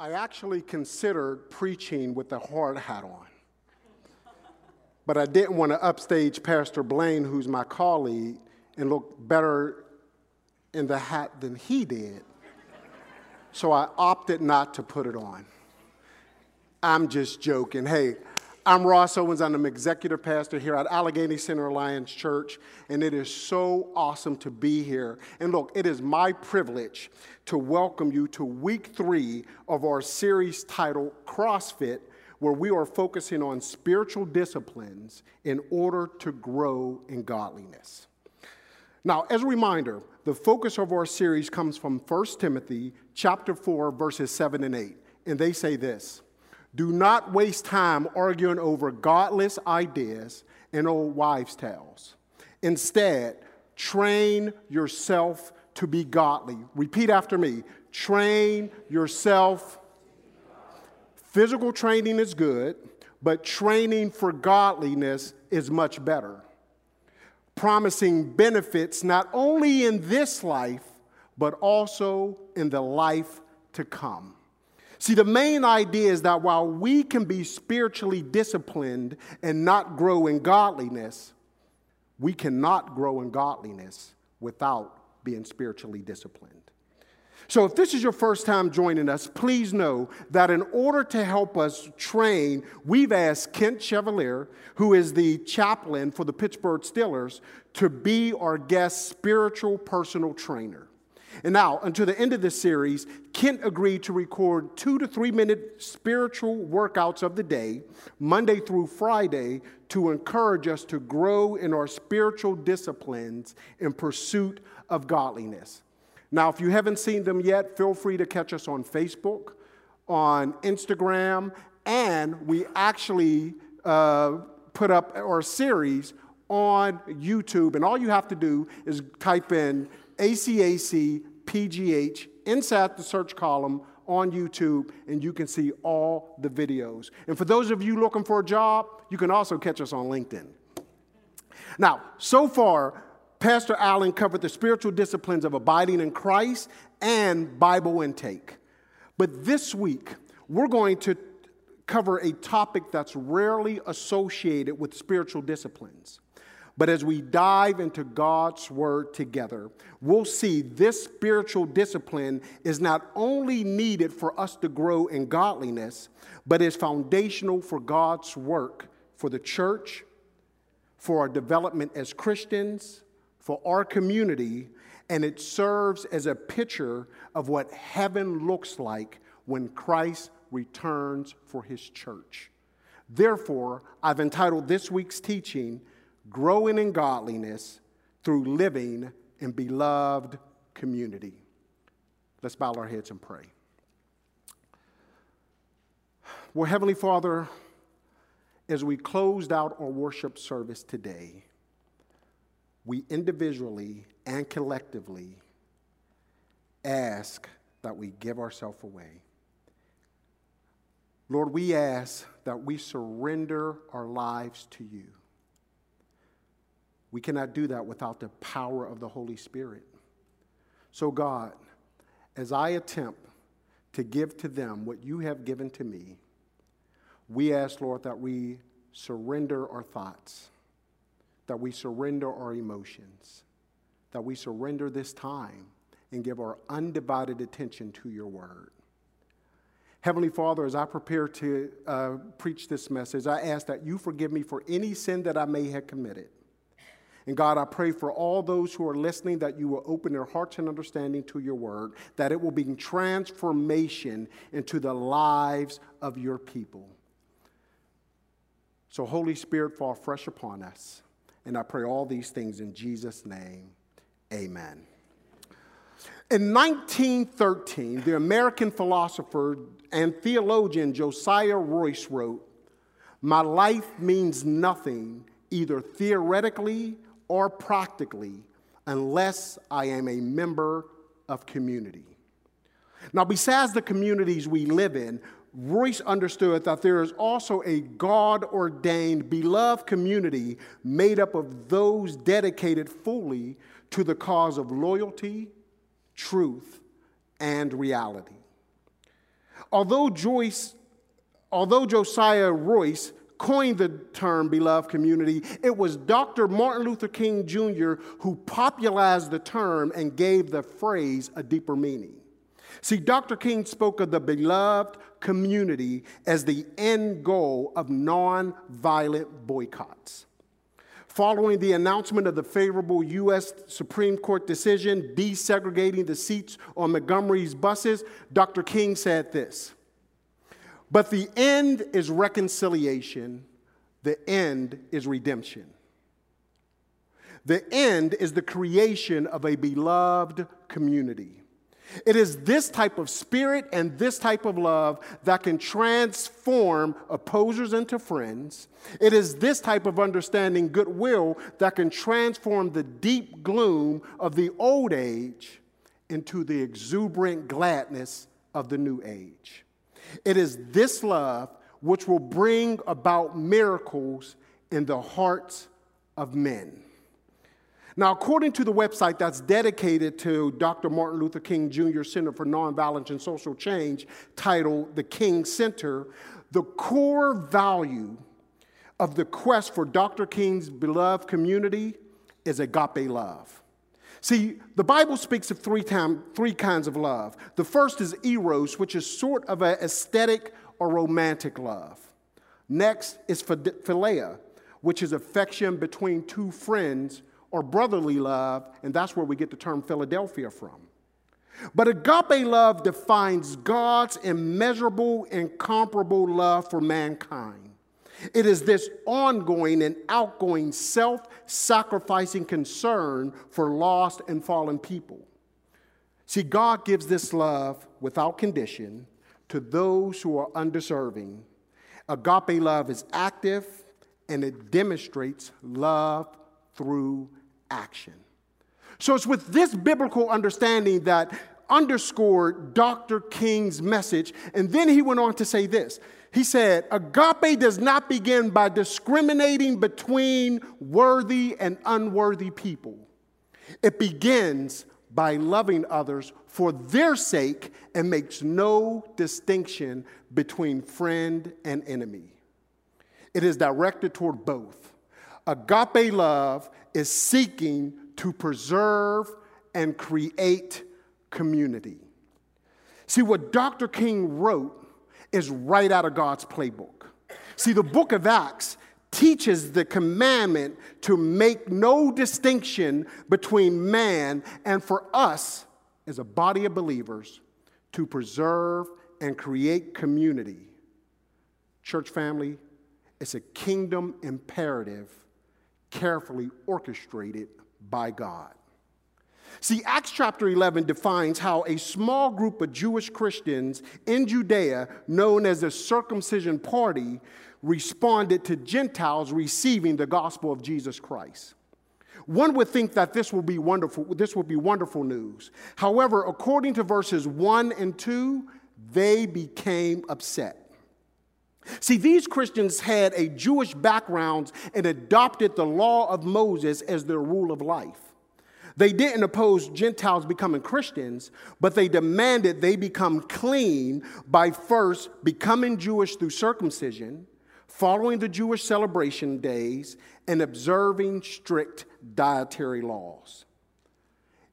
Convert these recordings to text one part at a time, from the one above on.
I actually considered preaching with a hard hat on. But I didn't want to upstage Pastor Blaine, who's my colleague, and look better in the hat than he did. So I opted not to put it on. I'm just joking. Hey, I'm Ross Owens. I'm executive pastor here at Allegheny Center Alliance Church, and it is so awesome to be here. And look, it is my privilege to welcome you to week three of our series titled CrossFit, where we are focusing on spiritual disciplines in order to grow in godliness. Now, as a reminder, the focus of our series comes from 1 Timothy chapter 4 verses 7 and 8, and they say this: do not waste time arguing over godless ideas and old wives' tales. Instead, train yourself to be godly. Repeat after me train yourself. Physical training is good, but training for godliness is much better. Promising benefits not only in this life, but also in the life to come. See, the main idea is that while we can be spiritually disciplined and not grow in godliness, we cannot grow in godliness without being spiritually disciplined. So, if this is your first time joining us, please know that in order to help us train, we've asked Kent Chevalier, who is the chaplain for the Pittsburgh Steelers, to be our guest spiritual personal trainer. And now, until the end of this series, Kent agreed to record two to three minute spiritual workouts of the day, Monday through Friday, to encourage us to grow in our spiritual disciplines in pursuit of godliness. Now, if you haven't seen them yet, feel free to catch us on Facebook, on Instagram, and we actually uh, put up our series on YouTube. And all you have to do is type in ACAC PGH inside the search column on YouTube, and you can see all the videos. And for those of you looking for a job, you can also catch us on LinkedIn. Now, so far, Pastor Allen covered the spiritual disciplines of abiding in Christ and Bible intake. But this week, we're going to cover a topic that's rarely associated with spiritual disciplines. But as we dive into God's Word together, we'll see this spiritual discipline is not only needed for us to grow in godliness, but is foundational for God's work for the church, for our development as Christians, for our community, and it serves as a picture of what heaven looks like when Christ returns for his church. Therefore, I've entitled this week's teaching, growing in godliness through living in beloved community. Let's bow our heads and pray. Well, Heavenly Father, as we closed out our worship service today, we individually and collectively ask that we give ourselves away. Lord, we ask that we surrender our lives to you. We cannot do that without the power of the Holy Spirit. So, God, as I attempt to give to them what you have given to me, we ask, Lord, that we surrender our thoughts, that we surrender our emotions, that we surrender this time and give our undivided attention to your word. Heavenly Father, as I prepare to uh, preach this message, I ask that you forgive me for any sin that I may have committed. And God, I pray for all those who are listening that you will open their hearts and understanding to your word, that it will bring transformation into the lives of your people. So, Holy Spirit, fall fresh upon us. And I pray all these things in Jesus' name. Amen. In 1913, the American philosopher and theologian Josiah Royce wrote, My life means nothing, either theoretically or practically unless I am a member of community. Now, besides the communities we live in, Royce understood that there is also a God ordained, beloved community made up of those dedicated fully to the cause of loyalty, truth, and reality. Although Joyce, although Josiah Royce coined the term beloved community, it was Dr. Martin Luther King Jr. who popularized the term and gave the phrase a deeper meaning. See, Dr. King spoke of the beloved community as the end goal of nonviolent boycotts. Following the announcement of the favorable U.S. Supreme Court decision desegregating the seats on Montgomery's buses, Dr. King said this But the end is reconciliation, the end is redemption. The end is the creation of a beloved community. It is this type of spirit and this type of love that can transform opposers into friends. It is this type of understanding goodwill that can transform the deep gloom of the old age into the exuberant gladness of the new age. It is this love which will bring about miracles in the hearts of men. Now, according to the website that's dedicated to Dr. Martin Luther King Jr. Center for Nonviolence and Social Change, titled the King Center, the core value of the quest for Dr. King's beloved community is agape love. See, the Bible speaks of three, time, three kinds of love. The first is eros, which is sort of an aesthetic or romantic love. Next is philia, which is affection between two friends or brotherly love, and that's where we get the term Philadelphia from. But agape love defines God's immeasurable, incomparable love for mankind. It is this ongoing and outgoing, self sacrificing concern for lost and fallen people. See, God gives this love without condition to those who are undeserving. Agape love is active and it demonstrates love through action. So it's with this biblical understanding that underscored Dr. King's message. And then he went on to say this. He said, Agape does not begin by discriminating between worthy and unworthy people. It begins by loving others for their sake and makes no distinction between friend and enemy. It is directed toward both. Agape love is seeking to preserve and create community. See, what Dr. King wrote is right out of God's playbook. See, the book of Acts teaches the commandment to make no distinction between man and for us as a body of believers to preserve and create community. Church family, it's a kingdom imperative carefully orchestrated by God. See, Acts chapter 11 defines how a small group of Jewish Christians in Judea, known as the circumcision party, responded to Gentiles receiving the gospel of Jesus Christ. One would think that this will be wonderful, this would be wonderful news. However, according to verses 1 and 2, they became upset. See, these Christians had a Jewish background and adopted the law of Moses as their rule of life. They didn't oppose Gentiles becoming Christians, but they demanded they become clean by first becoming Jewish through circumcision, following the Jewish celebration days, and observing strict dietary laws.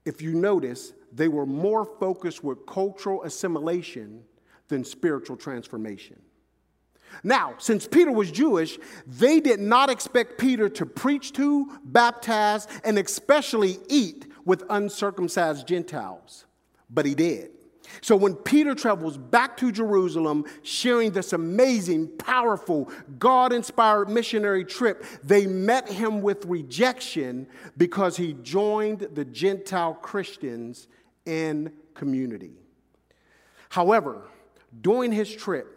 If you notice, they were more focused with cultural assimilation than spiritual transformation. Now, since Peter was Jewish, they did not expect Peter to preach to, baptize, and especially eat with uncircumcised Gentiles. But he did. So when Peter travels back to Jerusalem, sharing this amazing, powerful, God inspired missionary trip, they met him with rejection because he joined the Gentile Christians in community. However, during his trip,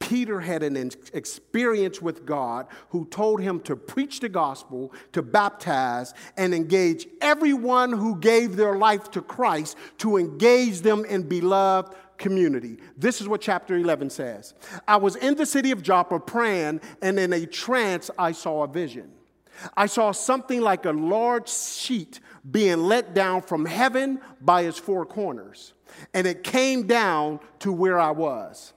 Peter had an experience with God who told him to preach the gospel, to baptize, and engage everyone who gave their life to Christ to engage them in beloved community. This is what chapter 11 says. I was in the city of Joppa praying, and in a trance, I saw a vision. I saw something like a large sheet being let down from heaven by its four corners. and it came down to where I was.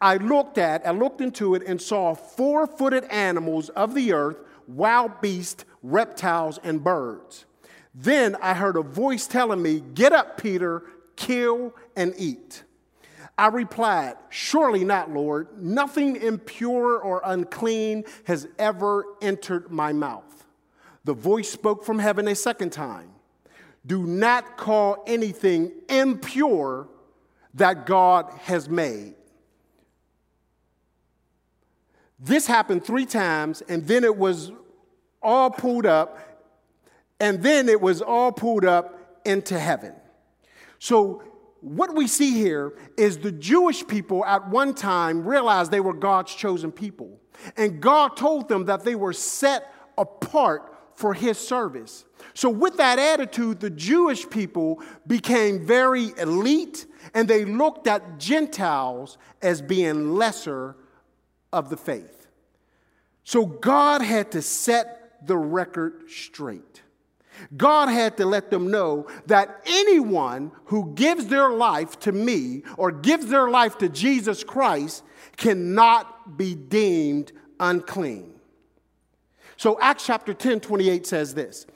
I looked at, I looked into it and saw four footed animals of the earth, wild beasts, reptiles, and birds. Then I heard a voice telling me, Get up, Peter, kill and eat. I replied, Surely not, Lord. Nothing impure or unclean has ever entered my mouth. The voice spoke from heaven a second time Do not call anything impure that God has made. This happened three times, and then it was all pulled up, and then it was all pulled up into heaven. So, what we see here is the Jewish people at one time realized they were God's chosen people. And God told them that they were set apart for his service. So, with that attitude, the Jewish people became very elite and they looked at Gentiles as being lesser of the faith. So, God had to set the record straight. God had to let them know that anyone who gives their life to me or gives their life to Jesus Christ cannot be deemed unclean. So Acts chapter 10, 28 says this.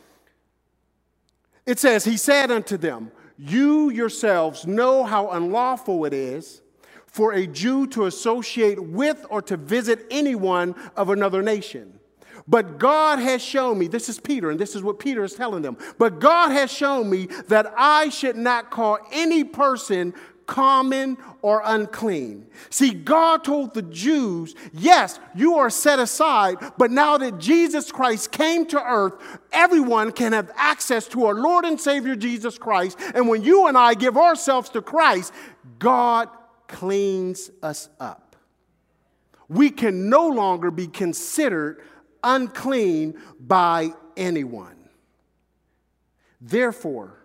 It says, He said unto them, You yourselves know how unlawful it is for a Jew to associate with or to visit anyone of another nation. But God has shown me, this is Peter, and this is what Peter is telling them. But God has shown me that I should not call any person common or unclean. See, God told the Jews, yes, you are set aside, but now that Jesus Christ came to earth, everyone can have access to our Lord and Savior Jesus Christ. And when you and I give ourselves to Christ, God cleans us up. We can no longer be considered unclean by anyone. Therefore,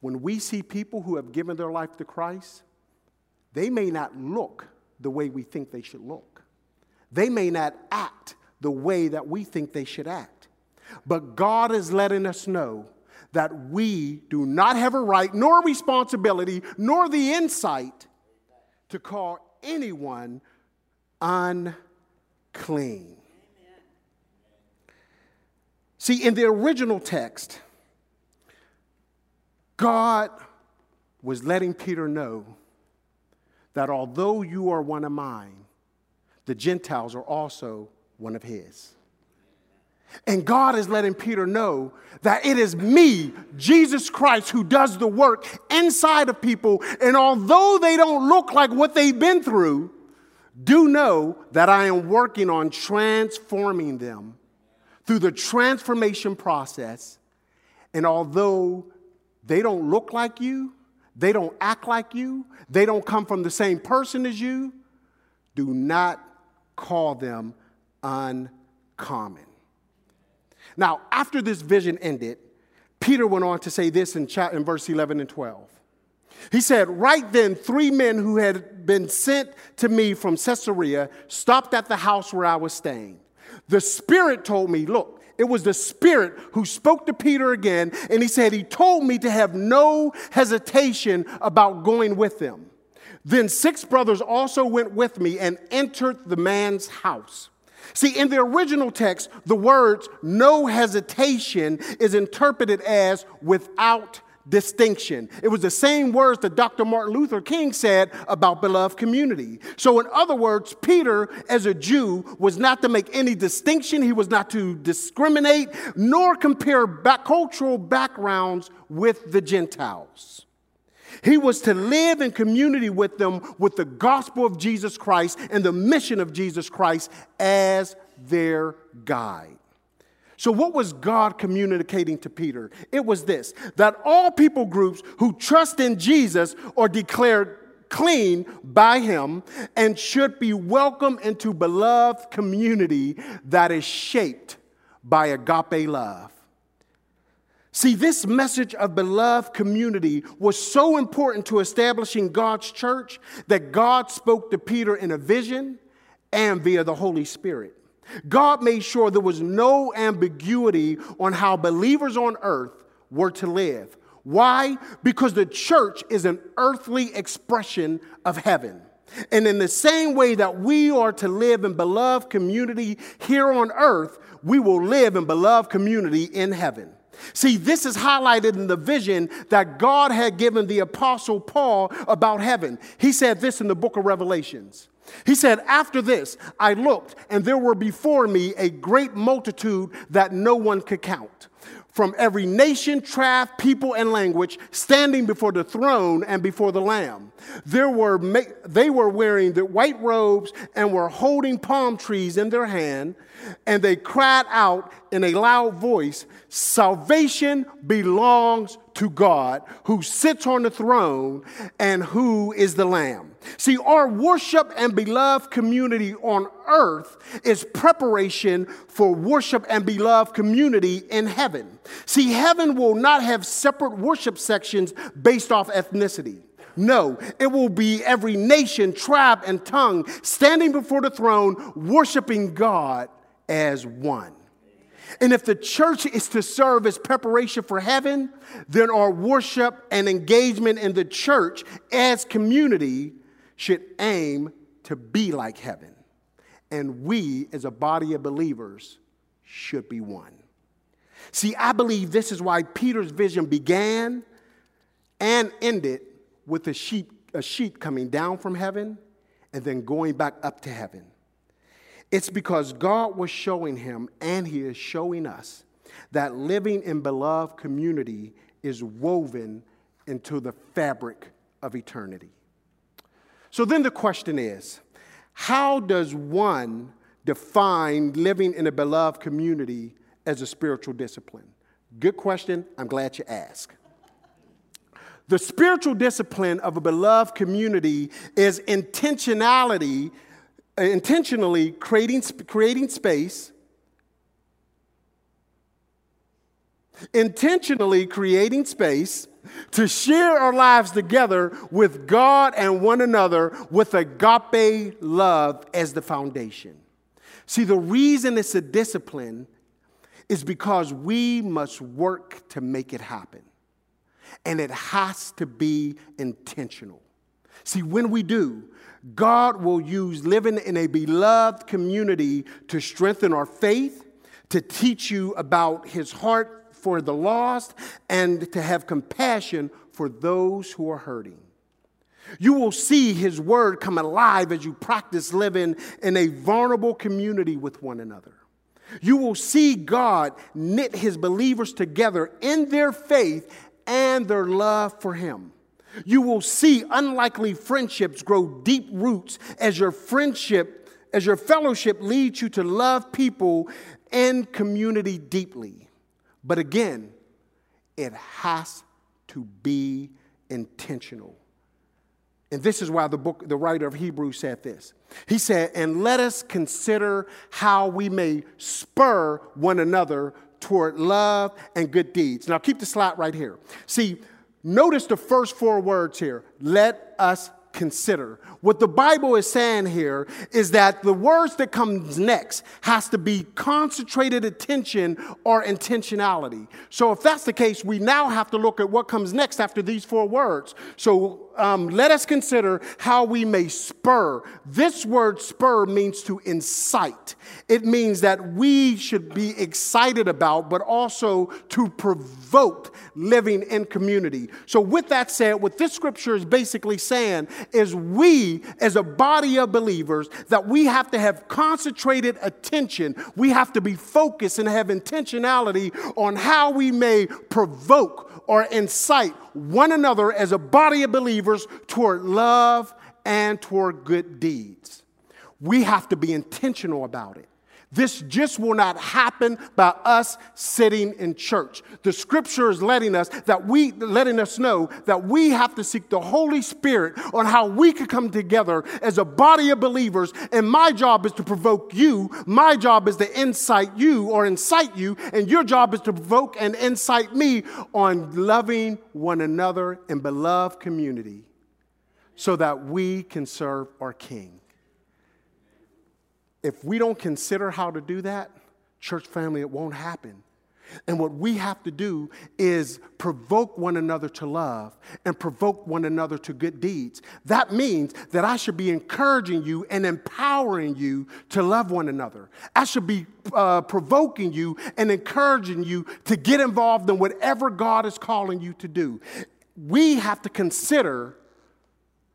when we see people who have given their life to Christ, they may not look the way we think they should look. They may not act the way that we think they should act. But God is letting us know that we do not have a right, nor responsibility, nor the insight to call anyone unclean. See, in the original text, God was letting Peter know that although you are one of mine, the Gentiles are also one of his. And God is letting Peter know that it is me, Jesus Christ, who does the work inside of people. And although they don't look like what they've been through, do know that I am working on transforming them through the transformation process. And although they don't look like you, they don't act like you, they don't come from the same person as you, do not call them uncommon. Now, after this vision ended, Peter went on to say this in, in verse 11 and 12. He said, Right then, three men who had been sent to me from Caesarea stopped at the house where I was staying. The Spirit told me, Look, it was the Spirit who spoke to Peter again, and he said, He told me to have no hesitation about going with them. Then six brothers also went with me and entered the man's house. See, in the original text, the words no hesitation is interpreted as without distinction. It was the same words that Dr. Martin Luther King said about beloved community. So, in other words, Peter, as a Jew, was not to make any distinction, he was not to discriminate, nor compare back cultural backgrounds with the Gentiles. He was to live in community with them with the gospel of Jesus Christ and the mission of Jesus Christ as their guide. So, what was God communicating to Peter? It was this that all people groups who trust in Jesus are declared clean by him and should be welcomed into beloved community that is shaped by agape love. See, this message of beloved community was so important to establishing God's church that God spoke to Peter in a vision and via the Holy Spirit. God made sure there was no ambiguity on how believers on earth were to live. Why? Because the church is an earthly expression of heaven. And in the same way that we are to live in beloved community here on earth, we will live in beloved community in heaven. See, this is highlighted in the vision that God had given the Apostle Paul about heaven. He said this in the book of Revelations. He said, After this, I looked, and there were before me a great multitude that no one could count from every nation, tribe, people, and language standing before the throne and before the Lamb. There were, they were wearing the white robes and were holding palm trees in their hand, and they cried out in a loud voice Salvation belongs to God who sits on the throne and who is the Lamb. See, our worship and beloved community on earth is preparation for worship and beloved community in heaven. See, heaven will not have separate worship sections based off ethnicity. No, it will be every nation, tribe, and tongue standing before the throne, worshiping God as one. And if the church is to serve as preparation for heaven, then our worship and engagement in the church as community should aim to be like heaven. And we, as a body of believers, should be one. See, I believe this is why Peter's vision began and ended with a sheep, a sheep coming down from heaven and then going back up to heaven. It's because God was showing him, and he is showing us, that living in beloved community is woven into the fabric of eternity. So then the question is how does one define living in a beloved community as a spiritual discipline? Good question. I'm glad you asked. The spiritual discipline of a beloved community is intentionality, Uh, intentionally creating, creating space, intentionally creating space to share our lives together with God and one another with agape love as the foundation. See, the reason it's a discipline is because we must work to make it happen. And it has to be intentional. See, when we do, God will use living in a beloved community to strengthen our faith, to teach you about His heart for the lost and to have compassion for those who are hurting. You will see His word come alive as you practice living in a vulnerable community with one another. You will see God knit His believers together in their faith and their love for Him. You will see unlikely friendships grow deep roots as your friendship, as your fellowship leads you to love people and community deeply. But again, it has to be intentional. And this is why the book, the writer of Hebrews said this. He said, And let us consider how we may spur one another toward love and good deeds. Now keep the slide right here. See, notice the first four words here. Let us consider. What the Bible is saying here is that the words that comes next has to be concentrated attention or intentionality. So if that's the case, we now have to look at what comes next after these four words. So um, let us consider how we may spur. This word spur means to incite. It means that we should be excited about, but also to provoke living in community. So, with that said, what this scripture is basically saying is we, as a body of believers, that we have to have concentrated attention. We have to be focused and have intentionality on how we may provoke or incite one another as a body of believers toward love and toward good deeds. We have to be intentional about it. This just will not happen by us sitting in church. The scripture is letting us that we letting us know that we have to seek the Holy Spirit on how we could come together as a body of believers. And my job is to provoke you. My job is to incite you or incite you, and your job is to provoke and incite me on loving one another in beloved community so that we can serve our King if we don't consider how to do that, church family, it won't happen. And what we have to do is provoke one another to love and provoke one another to good deeds. That means that I should be encouraging you and empowering you to love one another. I should be uh, provoking you and encouraging you to get involved in whatever God is calling you to do. We have to consider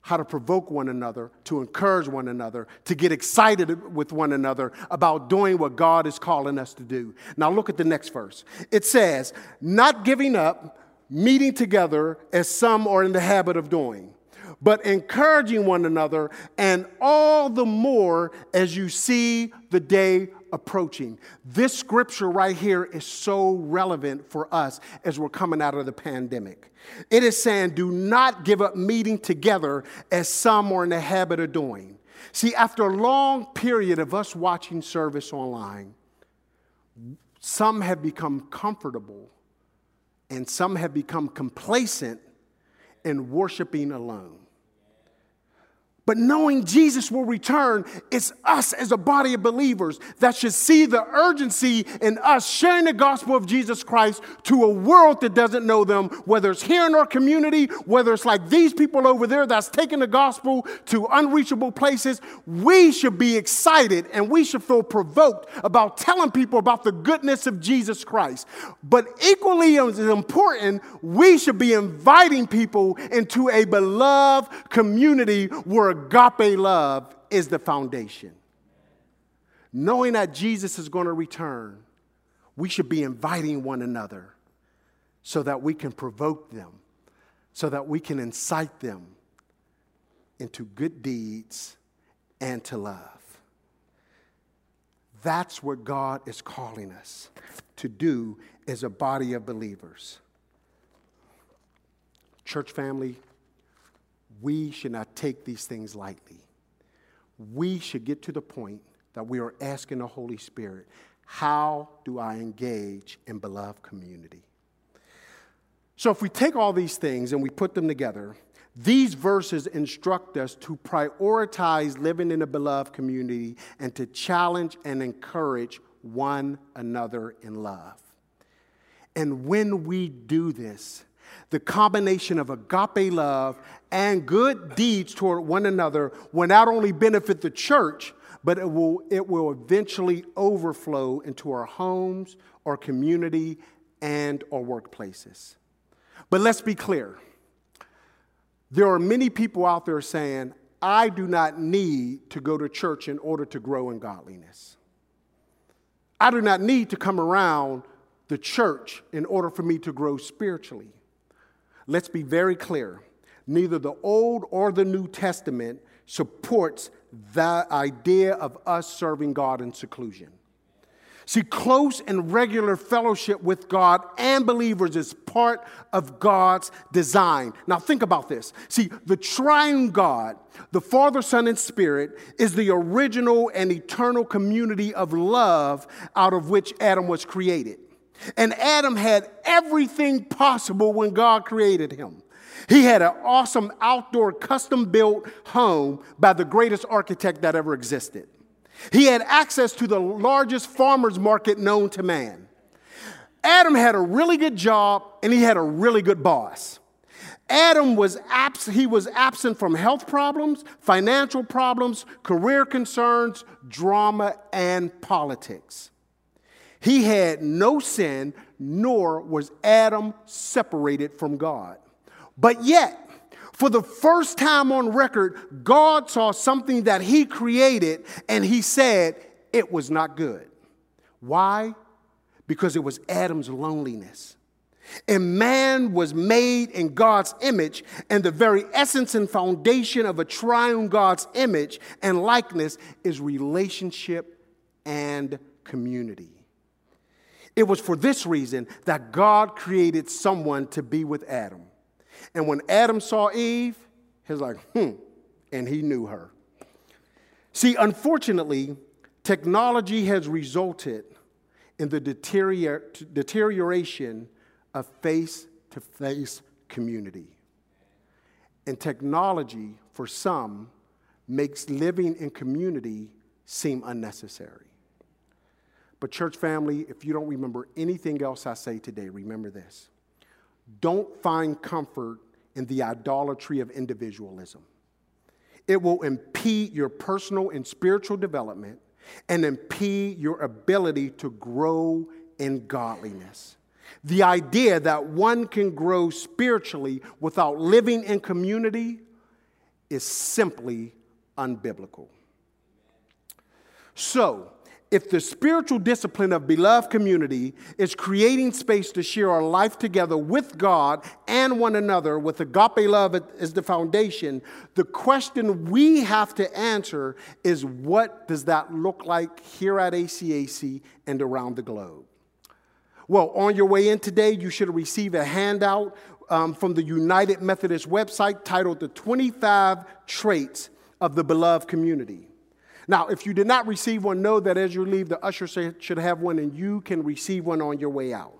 how to provoke one another, to encourage one another, to get excited with one another about doing what God is calling us to do. Now, look at the next verse. It says, Not giving up, meeting together as some are in the habit of doing, but encouraging one another, and all the more as you see the day approaching. This scripture right here is so relevant for us as we're coming out of the pandemic. It is saying, do not give up meeting together as some are in the habit of doing. See, after a long period of us watching service online, some have become comfortable and some have become complacent in worshiping alone. But knowing Jesus will return, it's us as a body of believers that should see the urgency in us sharing the gospel of Jesus Christ to a world that doesn't know them, whether it's here in our community, whether it's like these people over there that's taking the gospel to unreachable places. We should be excited and we should feel provoked about telling people about the goodness of Jesus Christ. But equally as important, we should be inviting people into a beloved community where agape love is the foundation. Knowing that Jesus is going to return, we should be inviting one another so that we can provoke them, so that we can incite them into good deeds and to love. That's what God is calling us to do as a body of believers. Church family, we should not take these things lightly. We should get to the point that we are asking the Holy Spirit, how do I engage in beloved community? So, if we take all these things and we put them together, these verses instruct us to prioritize living in a beloved community and to challenge and encourage one another in love. And when we do this, the combination of agape love and good deeds toward one another will not only benefit the church, but it will, it will eventually overflow into our homes, our community, and our workplaces. But let's be clear there are many people out there saying, I do not need to go to church in order to grow in godliness. I do not need to come around the church in order for me to grow spiritually. Let's be very clear. Neither the Old or the New Testament supports the idea of us serving God in seclusion. See, close and regular fellowship with God and believers is part of God's design. Now, think about this. See, the triune God, the Father, Son, and Spirit, is the original and eternal community of love out of which Adam was created. And Adam had everything possible when God created him. He had an awesome outdoor custom built home by the greatest architect that ever existed. He had access to the largest farmer's market known to man. Adam had a really good job and he had a really good boss. Adam was abs- he was absent from health problems, financial problems, career concerns, drama, and politics. He had no sin, nor was Adam separated from God. But yet, for the first time on record, God saw something that He created and He said it was not good. Why? Because it was Adam's loneliness. And man was made in God's image, and the very essence and foundation of a triune God's image and likeness is relationship and community. It was for this reason that God created someone to be with Adam. And when Adam saw Eve, he was like, hmm, and he knew her. See, unfortunately, technology has resulted in the deterior- deterioration of face to face community. And technology, for some, makes living in community seem unnecessary. But, church family, if you don't remember anything else I say today, remember this. Don't find comfort in the idolatry of individualism. It will impede your personal and spiritual development and impede your ability to grow in godliness. The idea that one can grow spiritually without living in community is simply unbiblical. So, if the spiritual discipline of beloved community is creating space to share our life together with God and one another with agape love as the foundation, the question we have to answer is what does that look like here at ACAC and around the globe? Well, on your way in today, you should receive a handout um, from the United Methodist website titled The 25 Traits of the Beloved Community. Now, if you did not receive one, know that as you leave, the usher should have one and you can receive one on your way out.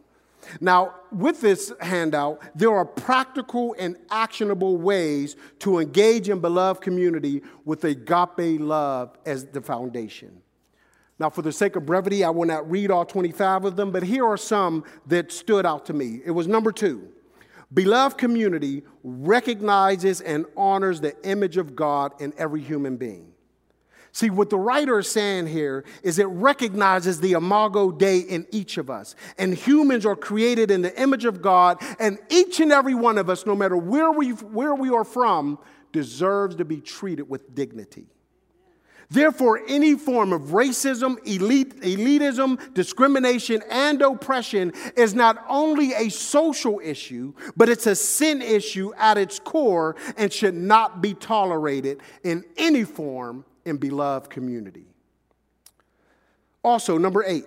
Now, with this handout, there are practical and actionable ways to engage in beloved community with agape love as the foundation. Now, for the sake of brevity, I will not read all 25 of them, but here are some that stood out to me. It was number two Beloved community recognizes and honors the image of God in every human being. See, what the writer is saying here is it recognizes the imago Dei in each of us. And humans are created in the image of God, and each and every one of us, no matter where we, where we are from, deserves to be treated with dignity. Therefore, any form of racism, elite, elitism, discrimination, and oppression is not only a social issue, but it's a sin issue at its core and should not be tolerated in any form in beloved community. Also, number eight,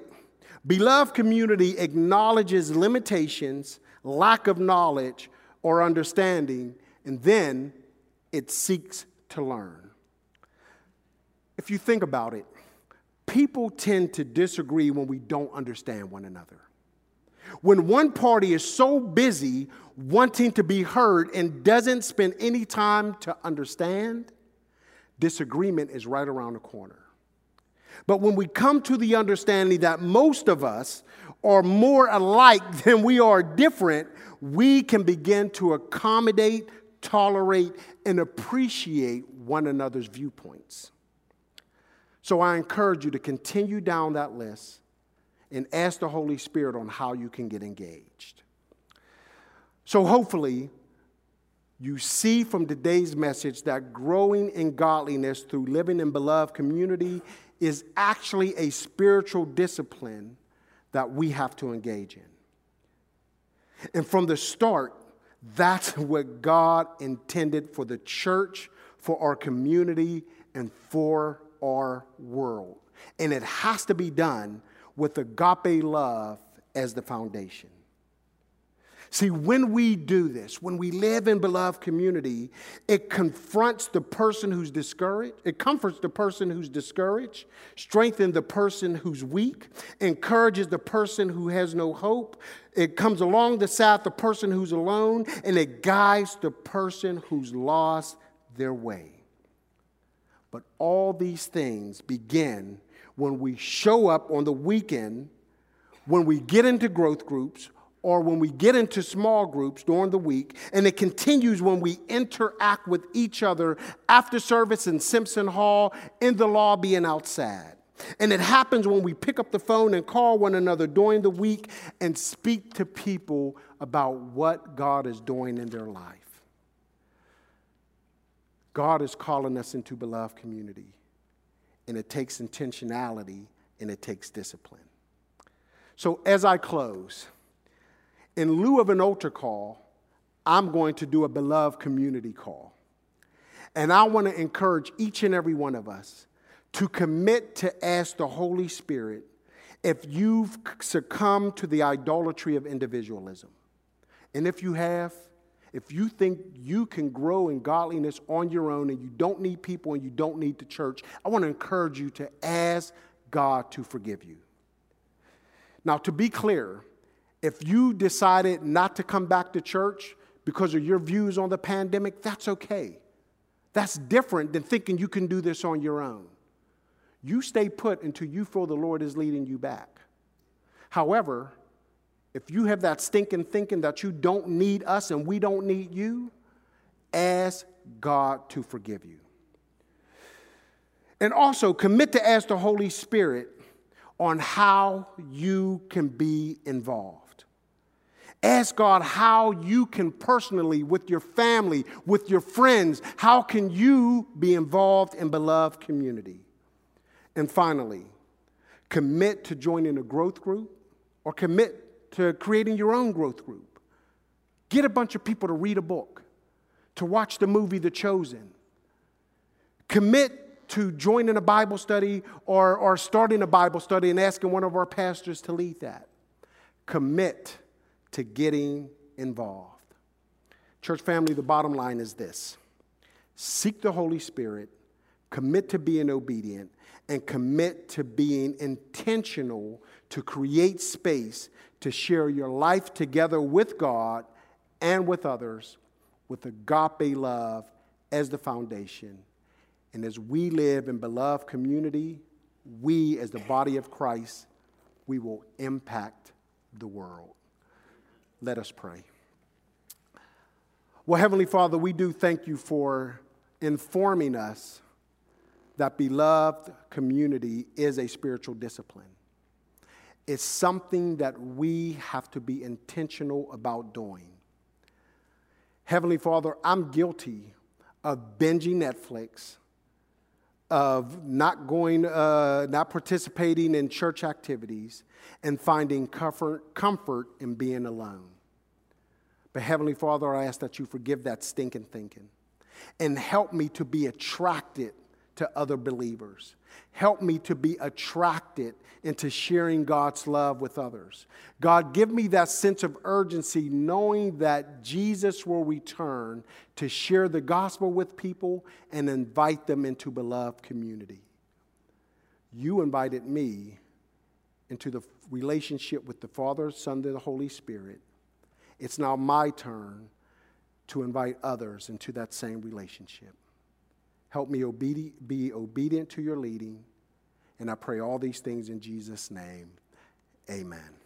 beloved community acknowledges limitations, lack of knowledge or understanding, and then it seeks to learn. If you think about it, people tend to disagree when we don't understand one another. When one party is so busy wanting to be heard and doesn't spend any time to understand, disagreement is right around the corner. But when we come to the understanding that most of us are more alike than we are different, we can begin to accommodate, tolerate, and appreciate one another's viewpoints. So I encourage you to continue down that list and ask the Holy Spirit on how you can get engaged. So hopefully, you see from today's message that growing in godliness through living in beloved community is actually a spiritual discipline that we have to engage in. And from the start, that's what God intended for the church, for our community, and for our world. And it has to be done with agape love as the foundation. See, when we do this, when we live in beloved community, it confronts the person who's discouraged, it comforts the person who's discouraged, strengthens the person who's weak, encourages the person who has no hope. It comes along the side the person who's alone, and it guides the person who's lost their way. But all these things begin when we show up on the weekend, when we get into growth groups, or when we get into small groups during the week, and it continues when we interact with each other after service in Simpson Hall, in the lobby, and outside. And it happens when we pick up the phone and call one another during the week and speak to people about what God is doing in their life. God is calling us into beloved community, and it takes intentionality and it takes discipline. So, as I close, in lieu of an altar call, I'm going to do a beloved community call. And I want to encourage each and every one of us to commit to ask the Holy Spirit if you've succumbed to the idolatry of individualism. And if you have, if you think you can grow in godliness on your own and you don't need people and you don't need the church, I want to encourage you to ask God to forgive you. Now, to be clear, if you decided not to come back to church because of your views on the pandemic, that's okay. That's different than thinking you can do this on your own. You stay put until you feel the Lord is leading you back. However, if you have that stinking thinking that you don't need us and we don't need you, ask God to forgive you. And also commit to ask the Holy Spirit on how you can be involved. Ask God how you can personally, with your family, with your friends, how can you be involved in beloved community? And finally, commit to joining a growth group or commit to creating your own growth group. Get a bunch of people to read a book, to watch the movie The Chosen. Commit to joining a Bible study or, or starting a Bible study and asking one of our pastors to lead that. Commit to getting involved. Church family, the bottom line is this seek the Holy Spirit, commit to being obedient, and commit to being intentional to create space to share your life together with God and with others with agape love as the foundation. And as we live in beloved community, we as the body of Christ, we will impact the world. Let us pray. Well, Heavenly Father, we do thank you for informing us that beloved community is a spiritual discipline. It's something that we have to be intentional about doing. Heavenly Father, I'm guilty of binging Netflix, of not going, uh, not participating in church activities, and finding comfort, comfort in being alone. But Heavenly Father, I ask that you forgive that stinking thinking and help me to be attracted to other believers. Help me to be attracted into sharing God's love with others. God, give me that sense of urgency knowing that Jesus will return to share the gospel with people and invite them into beloved community. You invited me into the relationship with the Father, Son, and the Holy Spirit. It's now my turn to invite others into that same relationship. Help me be obedient to your leading. And I pray all these things in Jesus' name. Amen.